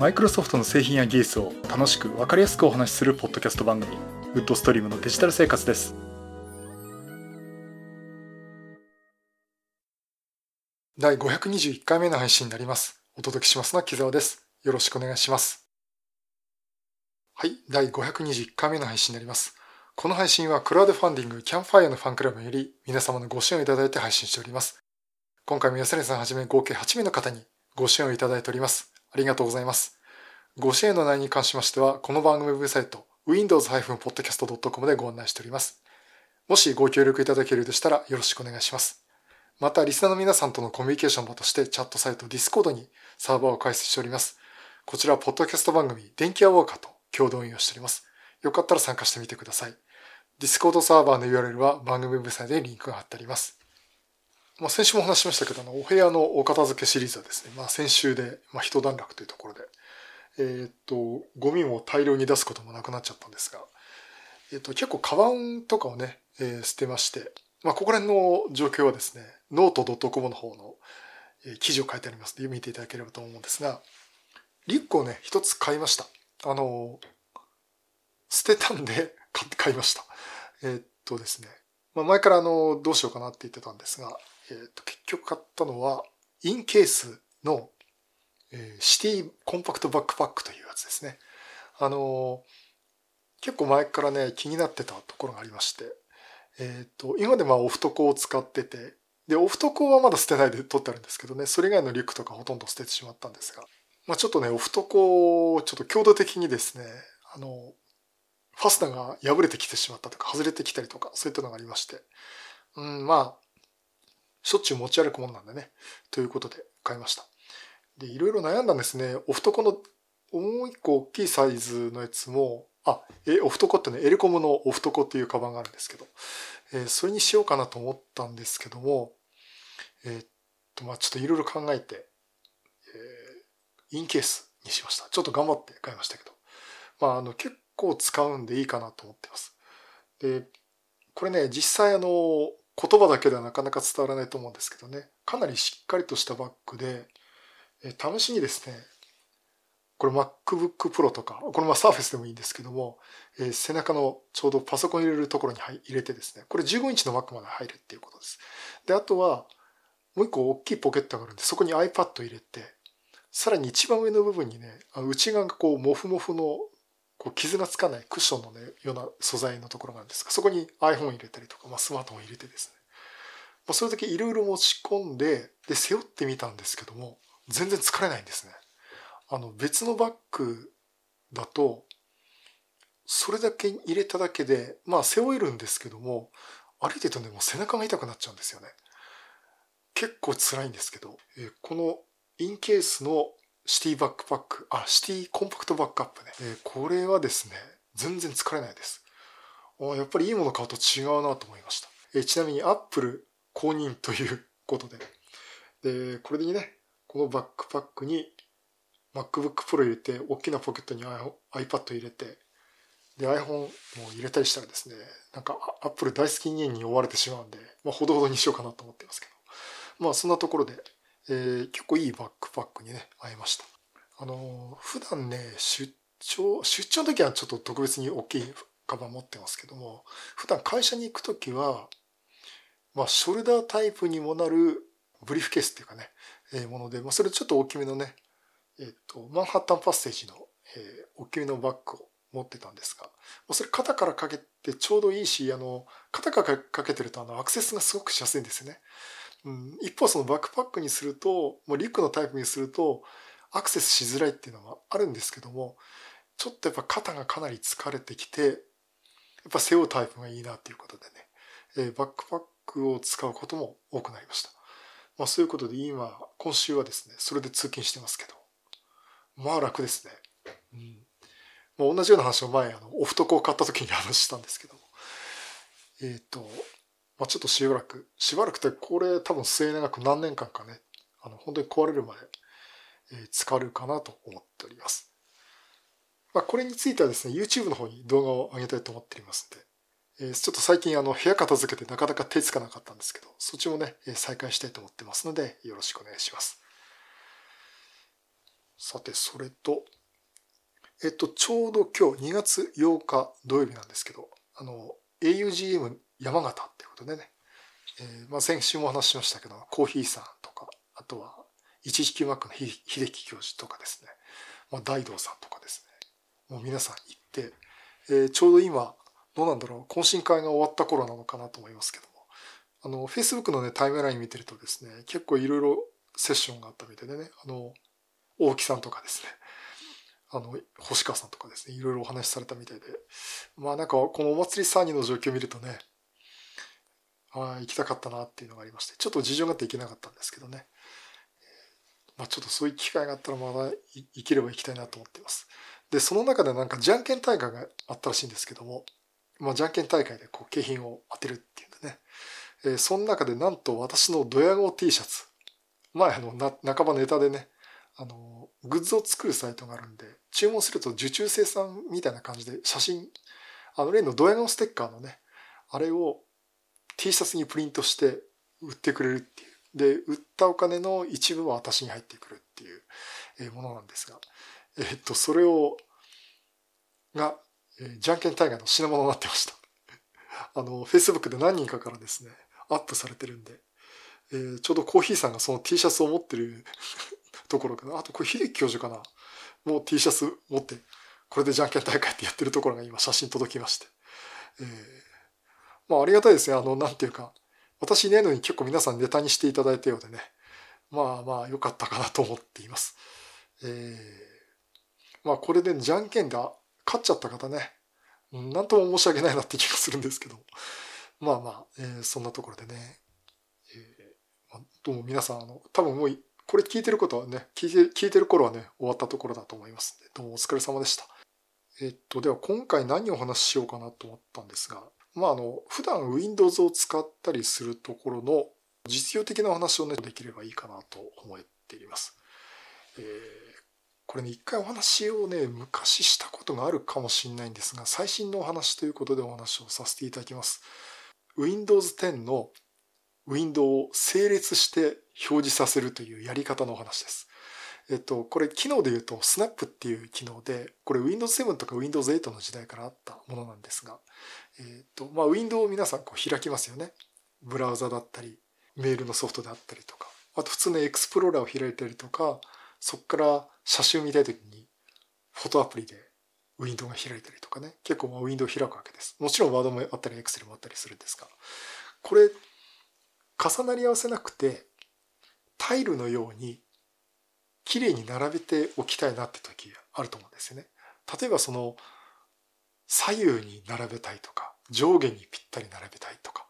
マイクロソフトの製品や技術を楽しく分かりやすくお話しするポッドキャスト番組ウッドストリームのデジタル生活です。第521回目の配信になります。お届けしますのは木澤です。よろしくお願いします。はい第521回目の配信になります。この配信はクラウドファンディングキャンファイアのファンクラブより皆様のご支援をいただいて配信しております。今回も安根さんはじめ合計8名の方にご支援をいただいております。ありがとうございます。ご支援の内容に関しましては、この番組ウェブサイト、windows-podcast.com でご案内しております。もしご協力いただけるでしたらよろしくお願いします。また、リスナーの皆さんとのコミュニケーション場としてチャットサイト Discord にサーバーを開設しております。こちらはポッドキャスト番組、電気アウォーカーと共同運用しております。よかったら参加してみてください。Discord サーバーの URL は番組ウェブサイトにリンクが貼ってあります。まあ、先週も話しましたけど、お部屋のお片付けシリーズはですね、まあ、先週で、まあ、一段落というところで、えー、っと、ゴミも大量に出すこともなくなっちゃったんですが、えー、っと、結構カバンとかをね、えー、捨てまして、まあ、ここら辺の状況はですね、ノート .com の方の、えー、記事を書いてありますので、見ていただければと思うんですが、リュックをね、一つ買いました。あの、捨てたんで 買いました。えー、っとですね、まあ、前からあの、どうしようかなって言ってたんですが、えー、と結局買ったのは、インケースの、えー、シティコンパクトバックパックというやつですね。あのー、結構前からね、気になってたところがありまして、えっ、ー、と、今でまあオフトコを使ってて、で、オフトコはまだ捨てないで取ってあるんですけどね、それ以外のリュックとかほとんど捨ててしまったんですが、まあちょっとね、オフトコをちょっと強度的にですね、あの、ファスナーが破れてきてしまったとか、外れてきたりとか、そういったのがありまして、うん、まあ、しょっちゅう持ち歩くもんなんでね。ということで買いました。で、いろいろ悩んだんですね。オフトコのもう一個大きいサイズのやつも、あ、え、オフトコってね、エレコムのオフトコっていうカバンがあるんですけど、えー、それにしようかなと思ったんですけども、えー、っと、まあちょっといろいろ考えて、えー、インケースにしました。ちょっと頑張って買いましたけど、まああの、結構使うんでいいかなと思ってます。で、これね、実際あの、言葉だけではなかなか伝わらないと思うんですけどね。かなりしっかりとしたバッグで、え試しにですねこれ MacBook Pro とかこれまあ Surface でもいいんですけども、え背中のちょうどパソコン入れるところに入れてですねこれ15インチの Mac まで入るっていうことです。であとはもう一個大きいポケットがあるんでそこに iPad 入れてさらに一番上の部分にね内側がこうモフモフのこう傷がつかないクッションの、ね、ような素材のところなんです。がそこに iPhone 入れたりとか、まあ、スマートフォン入れてですね、まあ、それだけいろいろ持ち込んでで背負ってみたんですけども全然疲れないんですね。あの別のバッグだとそれだけ入れただけでまあ背負えるんですけども歩いてるとねもう背中が痛くなっちゃうんですよね。結構辛いんですけど、えこのインケースのシティバックパック、あ、シティコンパクトバックアップね。えー、これはですね、全然疲れないです。あやっぱりいいもの買うと違うなと思いました。えー、ちなみに Apple 公認ということで。で、これでね、このバックパックに MacBook Pro 入れて、大きなポケットに iPad 入れて、で、iPhone も入れたりしたらですね、なんか Apple 大好き人間に追われてしまうんで、まあ、ほどほどにしようかなと思ってますけど。まあ、そんなところで、えー、結構いいバックパックにね、会えました。あのー、普段ね、出張、出張の時はちょっと特別に大きいカバン持ってますけども、普段会社に行く時は、まあ、ショルダータイプにもなるブリーフケースっていうかね、えー、もので、まあ、それちょっと大きめのね、えっ、ー、と、マンハッタンパッセージの、えー、大きめのバッグを持ってたんですが、まそれ肩からかけてちょうどいいし、あの、肩からかけてるとあのアクセスがすごくしやすいんですよね。うん、一方そのバックパックにするともうリュックのタイプにするとアクセスしづらいっていうのはあるんですけどもちょっとやっぱ肩がかなり疲れてきてやっぱ背負うタイプがいいなっていうことでね、えー、バックパックを使うことも多くなりました。まあそういうことで今、今週はですね、それで通勤してますけど、まあ楽ですね。うん。まあ、同じような話を前、あの、オフトコを買った時に話したんですけども、えっ、ー、と、まあ、ちょっとしばらく、しばらくてこれ多分末永く何年間かね、あの、本当に壊れるまで、えー、使われるかなと思っております。まあ、これについてはですね、YouTube の方に動画を上げたいと思っておりますんで、えー、ちょっと最近あの、部屋片付けてなかなか手つかなかったんですけど、そっちもね、再開したいと思ってますので、よろしくお願いします。さて、それと、えっと、ちょうど今日2月8日土曜日なんですけど、あの、augm 山形っていうことでね、えー、まあ先週も話しましたけど、コーヒーさんとか、あとは、119マックの秀樹教授とかですね、まあ、大道さんとかですね、もう皆さん行って、えー、ちょうど今、どうなんだろう、懇親会が終わった頃なのかなと思いますけども、あの、Facebook のね、タイムライン見てるとですね、結構いろいろセッションがあったみたいでね、あの、大木さんとかですね、あの、星川さんとかですね、いろいろお話しされたみたいで、まあなんかこのお祭り3人の状況を見るとね、あ、行きたかったなっていうのがありまして、ちょっと事情があって行けなかったんですけどね。まあちょっとそういう機会があったらまだ行ければ行きたいなと思っています。で、その中でなんかじゃんけん大会があったらしいんですけども、まあじゃんけん大会でこう景品を当てるっていうんでね、えー、その中でなんと私のドヤ顔 T シャツ、前あのな半ばネタでね、あの、グッズを作るサイトがあるんで、注文すると受注生産みたいな感じで写真、あの例のドヤ顔ステッカーのね、あれを T シャツにプリントして売ってくれるっていう。で、売ったお金の一部は私に入ってくるっていうものなんですが、えっと、それを、が、じゃんけん大会の品物になってました。あの、Facebook で何人かからですね、アップされてるんで、えー、ちょうどコーヒーさんがその T シャツを持ってる ところかな。あとこれ秀樹教授かな。もう T シャツ持って、これでじゃんけん大会ってやってるところが今写真届きまして。えー、まあありがたいですね。あの、なんていうか、私いないのに結構皆さんネタにしていただいたようでね。まあまあ良かったかなと思っています。えー、まあこれでじゃんけんで勝っちゃった方ね。なんとも申し訳ないなって気がするんですけど。まあまあ、えー、そんなところでね。えー、ま、どうも皆さん、あの、多分もう、これ聞いてることはね、聞いて、聞いてる頃はね、終わったところだと思います、どうもお疲れ様でした。えっと、では今回何をお話ししようかなと思ったんですが、まああの、普段 Windows を使ったりするところの実用的なお話をね、できればいいかなと思っています。えー、これね、一回お話をね、昔したことがあるかもしれないんですが、最新のお話ということでお話をさせていただきます。Windows 10のウィンドウを整列して表示させるというやり方のお話です。えっと、これ機能で言うと Snap っていう機能で、これ Windows 7とか Windows 8の時代からあったものなんですが、えっと、まあ、ウィンドウを皆さんこう開きますよね。ブラウザだったり、メールのソフトであったりとか、あと普通のエクスプローラーを開いたりとか、そこから写真を見たいときにフォトアプリでウィンドウが開いたりとかね、結構まあウィンドウを開くわけです。もちろんワードもあったりエクセルもあったりするんですが、これ重なり合わせなくてタイルのように綺麗に並べておきたいなって時あると思うんですよね。例えばその左右に並べたいとか上下にぴったり並べたいとか、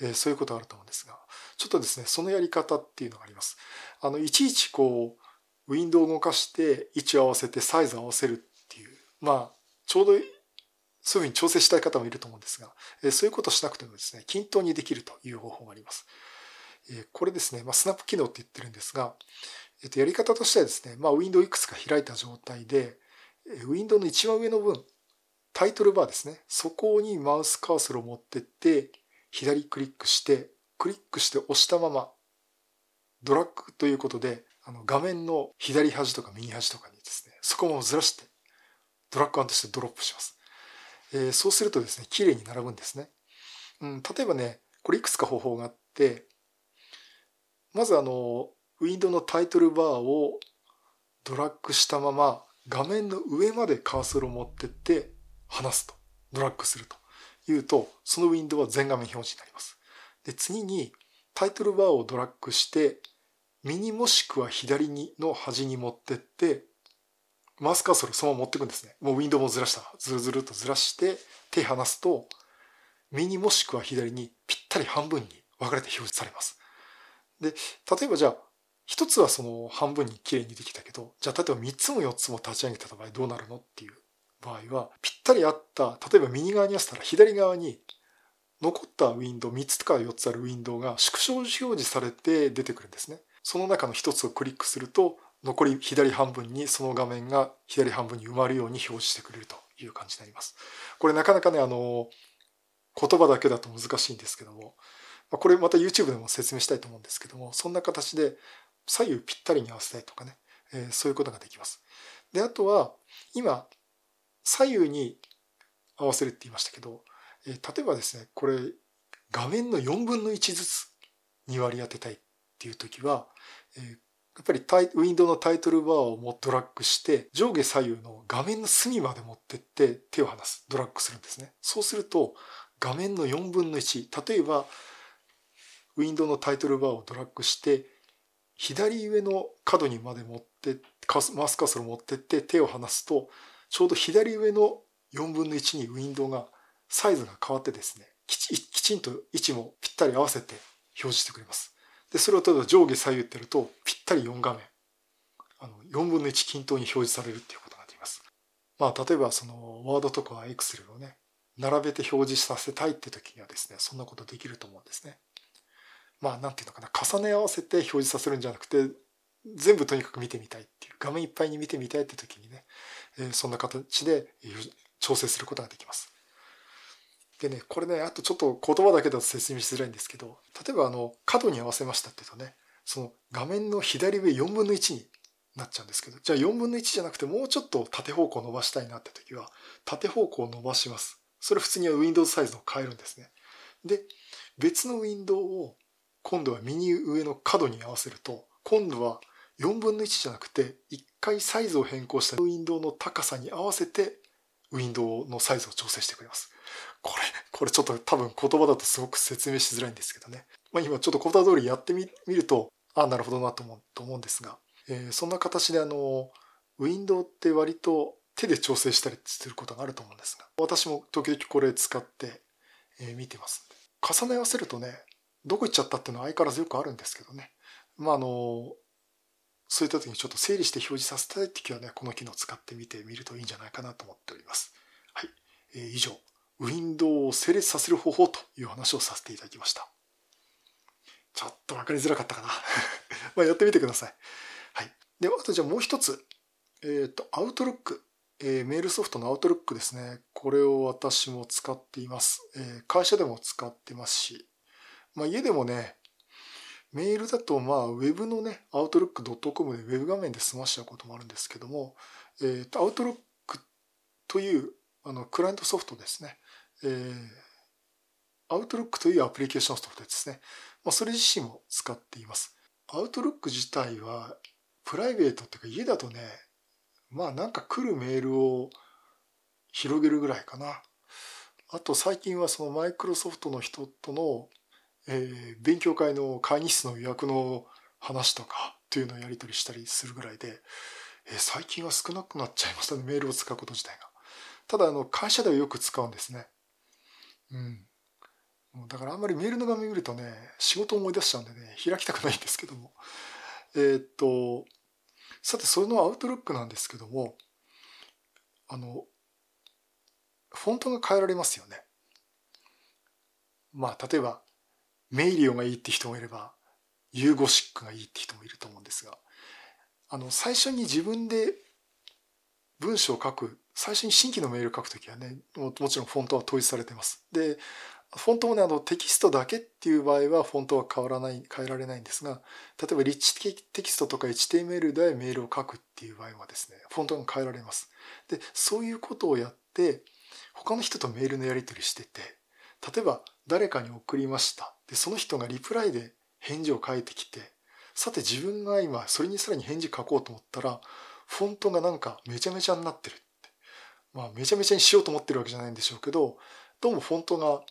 えー、そういうことあると思うんですがちょっとですねそのやり方っていうのがあります。あのいちいちこうウィンドウを動かして位置を合わせてサイズを合わせるっていうまあちょうどそういうふうに調整したい方もいると思うんですが、えー、そういうことしなくてもですね均等にできるという方法があります。これですね、まあ、スナップ機能って言ってるんですが、えっと、やり方としてはですね、まあ、ウィンドウいくつか開いた状態で、ウィンドウの一番上の分、タイトルバーですね。そこにマウスカーソルを持ってって、左クリックして、クリックして押したまま、ドラッグということで、あの画面の左端とか右端とかにですね、そこもずらして、ドラッグアンとしてドロップします。えー、そうするとですね、綺麗に並ぶんですね。うん、例えばね、これいくつか方法があって、まずあの、ウィンドウのタイトルバーをドラッグしたまま画面の上までカーソルを持ってって離すと、ドラッグするというと、そのウィンドウは全画面表示になります。で、次にタイトルバーをドラッグして、右もしくは左にの端に持ってって、マウスカーソルをそのまま持ってくんですね。もうウィンドウもずらした。ずるずるとずらして手離すと、右もしくは左にぴったり半分に分かれて表示されます。で、例えばじゃあ、一つはその半分に綺麗にできたけど、じゃあ例えば三つも四つも立ち上げた場合どうなるのっていう場合は、ぴったりあった、例えば右側に合わせたら左側に残ったウィンドウ、3つとか4つあるウィンドウが縮小表示されて出てくるんですね。その中の一つをクリックすると、残り左半分にその画面が左半分に埋まるように表示してくれるという感じになります。これなかなかね、あの、言葉だけだと難しいんですけども、これまた YouTube でも説明したいと思うんですけども、そんな形で左右ぴったりに合わせたいとかね、えー、そういうことができます。で、あとは、今、左右に合わせるって言いましたけど、えー、例えばですね、これ、画面の4分の1ずつに割り当てたいっていう時は、えー、やっぱりタイウィンドウのタイトルバーをもドラッグして上下左右の画面の隅まで持ってって手を離すドラッグするんですねそうすると画面の4分の1例えばウィンドウのタイトルバーをドラッグして左上の角にまで持ってマウスカーソルを持ってって手を離すとちょうど左上の4分の1にウィンドウがサイズが変わってですねきちんと位置もぴったり合わせて表示してくれます。で、それを例えば上下左右ってやるとぴったり4画面、あの4分の1均等に表示されるっていうことができます。まあ例えばそのワードとかエクセルをね、並べて表示させたいって時にはですね、そんなことできると思うんですね。まあなんていうのかな、重ね合わせて表示させるんじゃなくて、全部とにかく見てみたいっていう、画面いっぱいに見てみたいって時にね、えー、そんな形で調整することができます。でね、これね、あとちょっと言葉だけだと説明しづらいんですけど、例えばあの、角に合わせましたって言うとね、その画面の左上4分の1になっちゃうんですけど、じゃあ4分の1じゃなくてもうちょっと縦方向伸ばしたいなって時は、縦方向を伸ばします。それ普通には Windows サイズを変えるんですね。で、別のウィンドウを今度は右上の角に合わせると、今度は4分の1じゃなくて、1回サイズを変更したウィンドウの高さに合わせて、ウィンドウのサイズを調整してくれます。これ、これちょっと多分言葉だとすごく説明しづらいんですけどね。まあ今ちょっと言葉通りやってみると、ああ、なるほどなと思うと思うんですが、えー、そんな形であの、ウィンドウって割と手で調整したりすることがあると思うんですが、私も時々これ使って、えー、見てます重ね合わせるとね、どこ行っちゃったっていうのは相変わらずよくあるんですけどね。まああの、そういった時にちょっと整理して表示させたい時はね、この機能を使ってみてみるといいんじゃないかなと思っております。はい。えー、以上、ウィンドウを整列させる方法という話をさせていただきました。ちょっとわかりづらかったかな まあやってみてください。はい。では、あとじゃあもう一つ。えっ、ー、と、アウトロック。えー、メールソフトのアウトロックですね。これを私も使っています。えー、会社でも使ってますし、まあ家でもね、メールだとまあウェブのね、アウトロック .com でウェブ画面で済ましちゃうこともあるんですけども、えっ、ー、と、アウトロックというあのクライアントソフトですね。えー、Outlook というアプリケーションソフトですね。まあ、それ自身も使っています。Outlook 自体はプライベートっていうか家だとね、まあなんか来るメールを広げるぐらいかな。あと最近はそのマイクロソフトの人との、えー、勉強会の会議室の予約の話とかっていうのをやり取りしたりするぐらいで、えー、最近は少なくなっちゃいましたね、メールを使うこと自体が。ただあの会社ではよく使うんですね。うん。だからあんまりメールの画面見るとね、仕事を思い出しちゃうんでね、開きたくないんですけども。えー、っと、さて、そのアウトロックなんですけども、あの、フォントが変えられますよね。まあ、例えば、メイリオがいいって人もいれば、ユーゴシックがいいって人もいると思うんですが、あの、最初に自分で文章を書く、最初に新規のメールを書くときはねも、もちろんフォントは統一されてます。で、フォントもね、あのテキストだけっていう場合はフォントは変わらない、変えられないんですが、例えばリッチテキストとか HTML でメールを書くっていう場合はですね、フォントが変えられます。で、そういうことをやって、他の人とメールのやり取りしてて、例えば誰かに送りました。で、その人がリプライで返事を書いてきて、さて自分が今それにさらに返事書こうと思ったら、フォントがなんかめちゃめちゃになってるって。まあめちゃめちゃにしようと思ってるわけじゃないんでしょうけど、どうもフォントが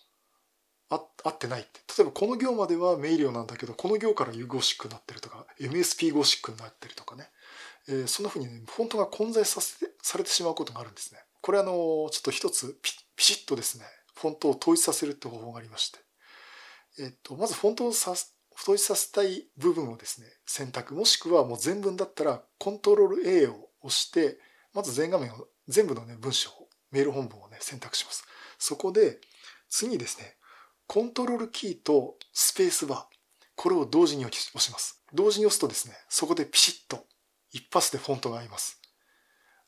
合ってないって。例えばこの行まではメイリオなんだけど、この行から U ゴシックになってるとか、MSP ゴシックになってるとかね。えー、そんな風にね、フォントが混在させて、されてしまうことがあるんですね。これあの、ちょっと一つピピシッとですね、フォントを統一させるって方法がありまして。えっと、まずフォントをさ統一させたい部分をですね、選択。もしくはもう全文だったら、コントロール A を押して、まず全画面を、全部のね、文章を、メール本文をね、選択します。そこで、次にですね、コントロールキーとスペースバー。これを同時に押します。同時に押すとですね、そこでピシッと一発でフォントが合います。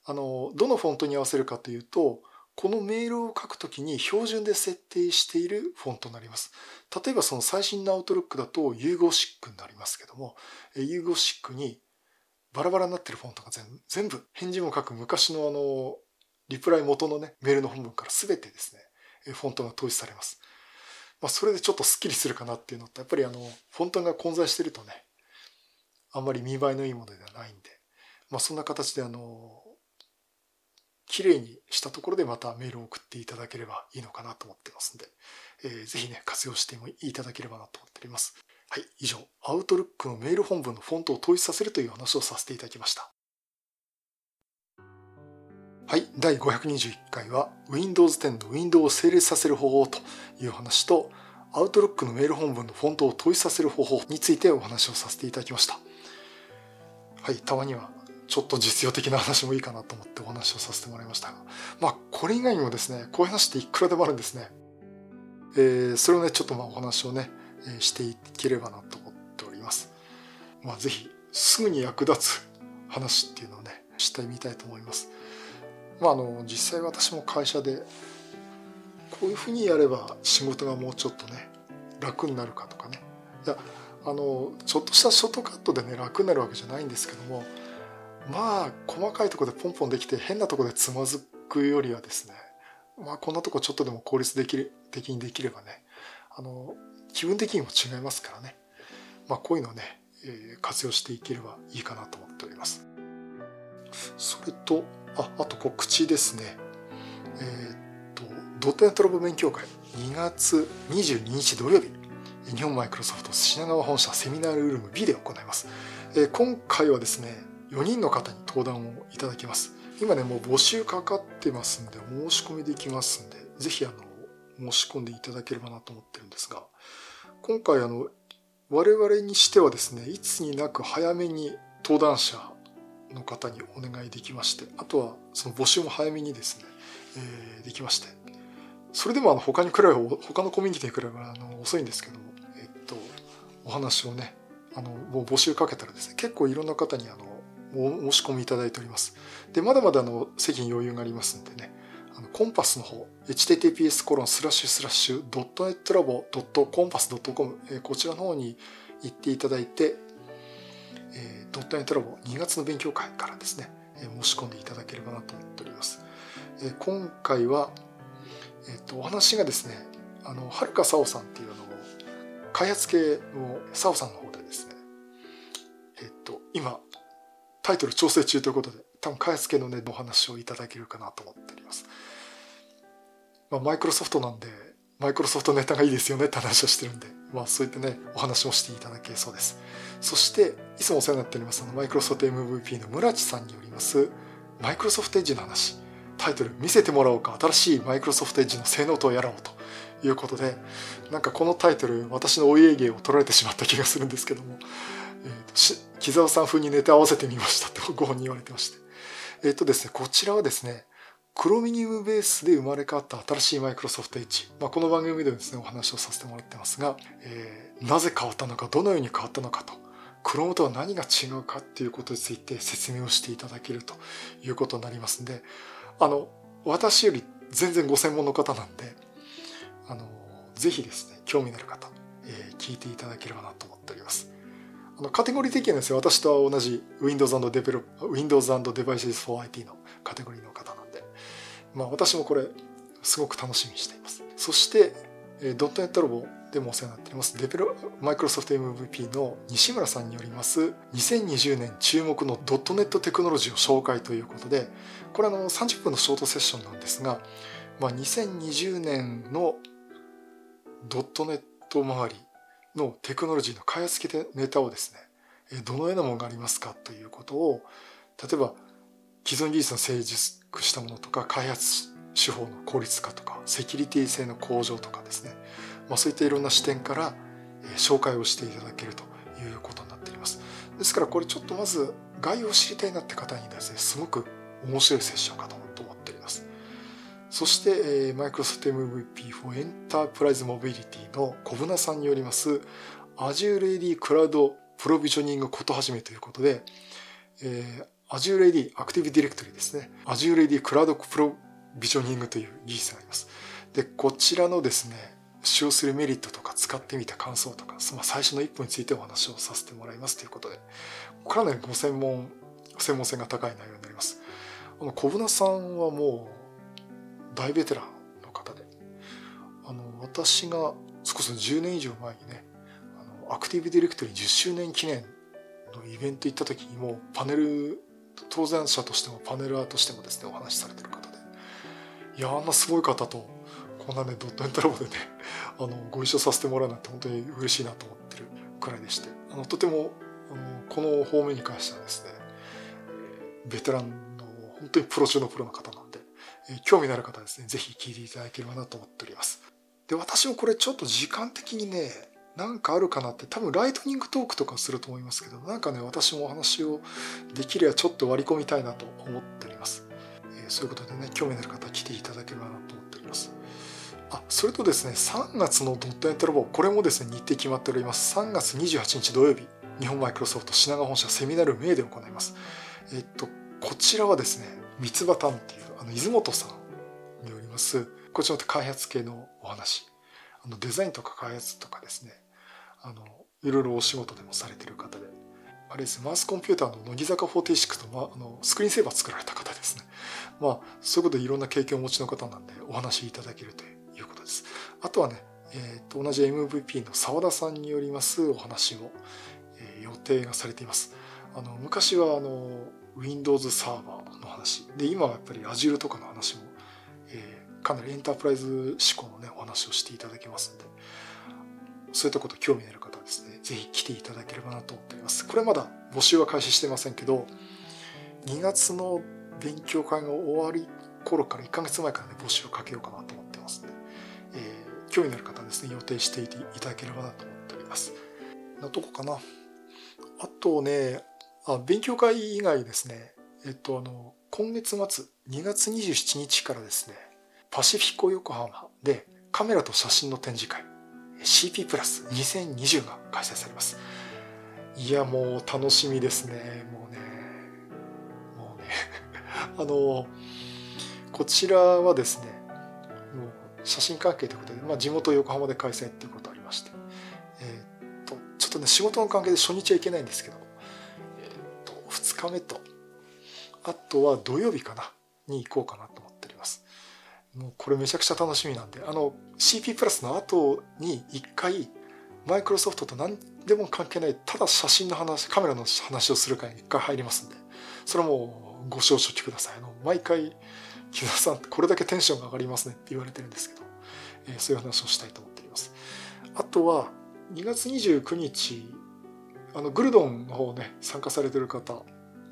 あの、どのフォントに合わせるかというと、このメールを書くときに標準で設定しているフォントになります。例えばその最新のアウトロックだとユーゴシックになりますけども、ユーゴシックにバラバラになってるフォントが全部、返事も書く昔のあの、リプライ元のね、メールの本文から全てですね、フォントが統一されます。まあ、それでちょっとスッキリするかなっていうのと、やっぱりあの、フォントが混在してるとね、あんまり見栄えのいいものではないんで、まあ、そんな形であの、綺麗にしたところでまたメールを送っていただければいいのかなと思ってますんで、えー、ぜひね、活用してもいただければなと思っております。はい、以上、アウトルックのメール本文のフォントを統一させるという話をさせていただきました。はい、第521回は Windows 10の Windows を整列させる方法という話と Outlook のメール本文のフォントを統一させる方法についてお話をさせていただきました。はい、たまにはちょっと実用的な話もいいかなと思ってお話をさせてもらいましたが、まあ、これ以外にもですね、こういう話っていくらでもあるんですね。えー、それをね、ちょっとまあお話をね、えしていければなと思っております。まあ、ぜひ、すぐに役立つ話っていうのをね、してみたいと思います。まあ、あの、実際私も会社で、こういうふうにやれば仕事がもうちょっとね、楽になるかとかね。いや、あの、ちょっとしたショートカットでね、楽になるわけじゃないんですけども、まあ細かいところでポンポンできて変なところでつまずくよりはですねまあこんなとこちょっとでも効率できる的にできればねあの気分的にも違いますからね。まあこういうのをね、えー、活用していければいいかなと思っております。それとああと告知ですね。えー、っとドットネットラボ勉強会。2月22日土曜日。日本マイクロソフト品川本社セミナールーム B で行います、えー、今回はですね4人の方に登壇をいただきます。今ね、もう募集かかってますんで、申し込みできますんで、ぜひあの、申し込んでいただければなと思ってるんですが、今回あの、我々にしてはですね、いつになく早めに登壇者の方にお願いできまして、あとはその募集も早めにですね、えー、できまして、それでもあの他に比べば、他のコミュニティに比べばあの遅いんですけども、えっと、お話をね、あの、もう募集かけたらですね、結構いろんな方にあの、お申し込みいただいております。で、まだまだあの席に余裕がありますんでね、あのコンパスの方、https コロンスラッシュスラッシュドットネットラボドットコンパスドットコム、こちらの方に行っていただいて、えー、ドットネットラボ2月の勉強会からですね、え申し込んでいただければなと思っております。えー、今回は、えっ、ー、と、お話がですね、あの、はるかさおさんっていうのを、開発系のさおさんの方でですね、えっ、と、今、タイトル調整中ということで、多分開発系のね、お話をいただけるかなと思っております。まあ、マイクロソフトなんで、マイクロソフトネタがいいですよねって話をしてるんで、まあそういったね、お話もしていただけそうです。そして、いつもお世話になっております、あの、マイクロソフト MVP の村地さんによります、マイクロソフトエッジの話、タイトル、見せてもらおうか、新しいマイクロソフトエッジの性能とやろうということで、なんかこのタイトル、私のお家芸を取られてしまった気がするんですけども、えーと、木澤さん風にネタ合わせてみましたってご本人言われてまして。えっ、とですね、こちらはですね、クロミニウムベースで生まれ変わった新しいマイクロソフトエッジ。まあ、この番組でですね、お話をさせてもらってますが、えー、なぜ変わったのか、どのように変わったのかと、クロームとは何が違うかっていうことについて説明をしていただけるということになりますんで、あの、私より全然ご専門の方なんで、あの、ぜひですね、興味のある方、えー、聞いていただければなと思っております。あのカテゴリー的にはですね、私と同じ Windows Develop Windows Devices for IT のカテゴリーの方なんで、まあ私もこれすごく楽しみにしています。そして、ドットネットロボでもお世話になっています、デベロ、マイクロソフト MVP の西村さんによります、2020年注目のドットネットテクノロジーを紹介ということで、これあの30分のショートセッションなんですが、まあ、2020年のドットネット周りのテクノロジーの開発系ネタをですね、どのようなものがありますかということを、例えば既存技術の成熟したものとか、開発手法の効率化とか、セキュリティ性の向上とかですね、まあ、そういったいろんな視点から紹介をしていただけるということになっています。ですからこれちょっとまず概要を知りたいなって方にですね、すごく面白いセッションかと思っております。そして、マイクロソフト MVP for Enterprise Mobility の小船さんによります Azure AD Cloud Provisioning ことはじめということで、えー、Azure AD Active Directory ですね。Azure AD Cloud Provisioning という技術があります。で、こちらのですね、使用するメリットとか使ってみた感想とか、まあ、最初の一歩についてお話をさせてもらいますということで、これはね、ご専門専門性が高い内容になります。あの小舟さんはもう大ベテランの方で、あの私が少し10年以上前にね、あのアクティブディレクトリー10周年記念のイベント行った時にもパネル当然者としてもパネラーとしてもですねお話しされてる方でいやあんなすごい方とこんなねドットエントラボでねあのご一緒させてもらうなんて本当に嬉しいなと思ってるくらいでしてあのとてもあのこの方面に関してはですねベテランの本当にプロ中のプロの方なんで興味のある方はですね是非聞いていただければなと思っております。で私もこれちょっと時間的にねなんかあるかなって多分ライトニングトークとかすると思いますけどなんかね私もお話をできればちょっと割り込みたいなと思っております、えー、そういうことでね興味のある方来ていただければなと思っております。あそれとですね3月のドットエントラボこれもですね日程決まっております。3月28日土曜日日本マイクロソフト品川本社セミナル名で行います。えっとこちらはですね三つ葉ンっていうあの出本さんによりますこちらの開発系のお話。あのデザインとか開発とかですね。あのいろいろお仕事でもされてる方で。あれですねマースコンピューターの乃木坂46と、ま、あのスクリーンセーバー作られた方ですね。まあそういうことでいろんな経験をお持ちの方なんでお話しいただけるということです。あとはね、えー、と同じ MVP の澤田さんによりますお話も、えー、予定がされています。あの昔はあの Windows サーバー話で今はやっぱり Azure とかの話も、えー、かなりエンタープライズ志向のねお話をしていただけますんでそういったこと興味のある方はですね、ぜひ来ていただければなと思っております。これまだ募集は開始してませんけど、2月の勉強会が終わり頃から1ヶ月前からね、募集をかけようかなと思ってますので、えー、興味のある方はですね、予定していていただければなと思っております。なとこかな。あとね、あ勉強会以外ですね、えっと、あの、今月末、2月27日からですね、パシフィコ横浜でカメラと写真の展示会、CP プラス2020が開催されます。いや、もう楽しみですね。もうね。もうね。あの、こちらはですね、もう写真関係ということで、まあ、地元横浜で開催っていうことありまして、えー、っと、ちょっとね、仕事の関係で初日は行けないんですけど、え、っと、2日目と、あとは土曜日かな、に行こうかなと思っております。もうこれめちゃくちゃ楽しみなんで、あの、CP プラスの後に一回、マイクロソフトと何でも関係ない、ただ写真の話、カメラの話をする会に一回入りますんで、それはもうご承知ください。あの、毎回、木田さん、これだけテンションが上がりますねって言われてるんですけど、えー、そういう話をしたいと思っております。あとは、2月29日、あの、グルドンの方ね、参加されてる方、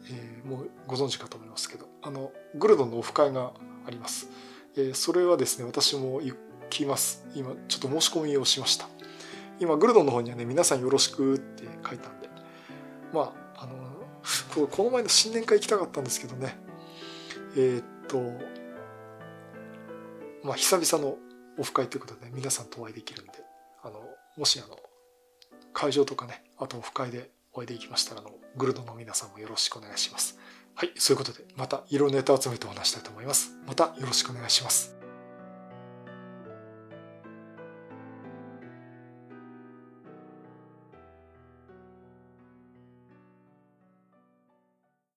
えー、もうご存知かと思いますけど、あの、グルドンのオフ会があります。えそれはですね、私も行きます。今、ちょっと申し込みをしました。今、グルドンの方にはね、皆さんよろしくって書いたんで、まあ、あの、この前の新年会行きたかったんですけどね、えー、っと、まあ、久々のオフ会ということで、皆さんとお会いできるんで、あの、もしあの、会場とかね、あとオフ会でお会いできましたら、あの、グルドの皆さんもよろしくお願いします。はい、そういうことで、また色ネタ集めてお話したいと思います。またよろしくお願いします。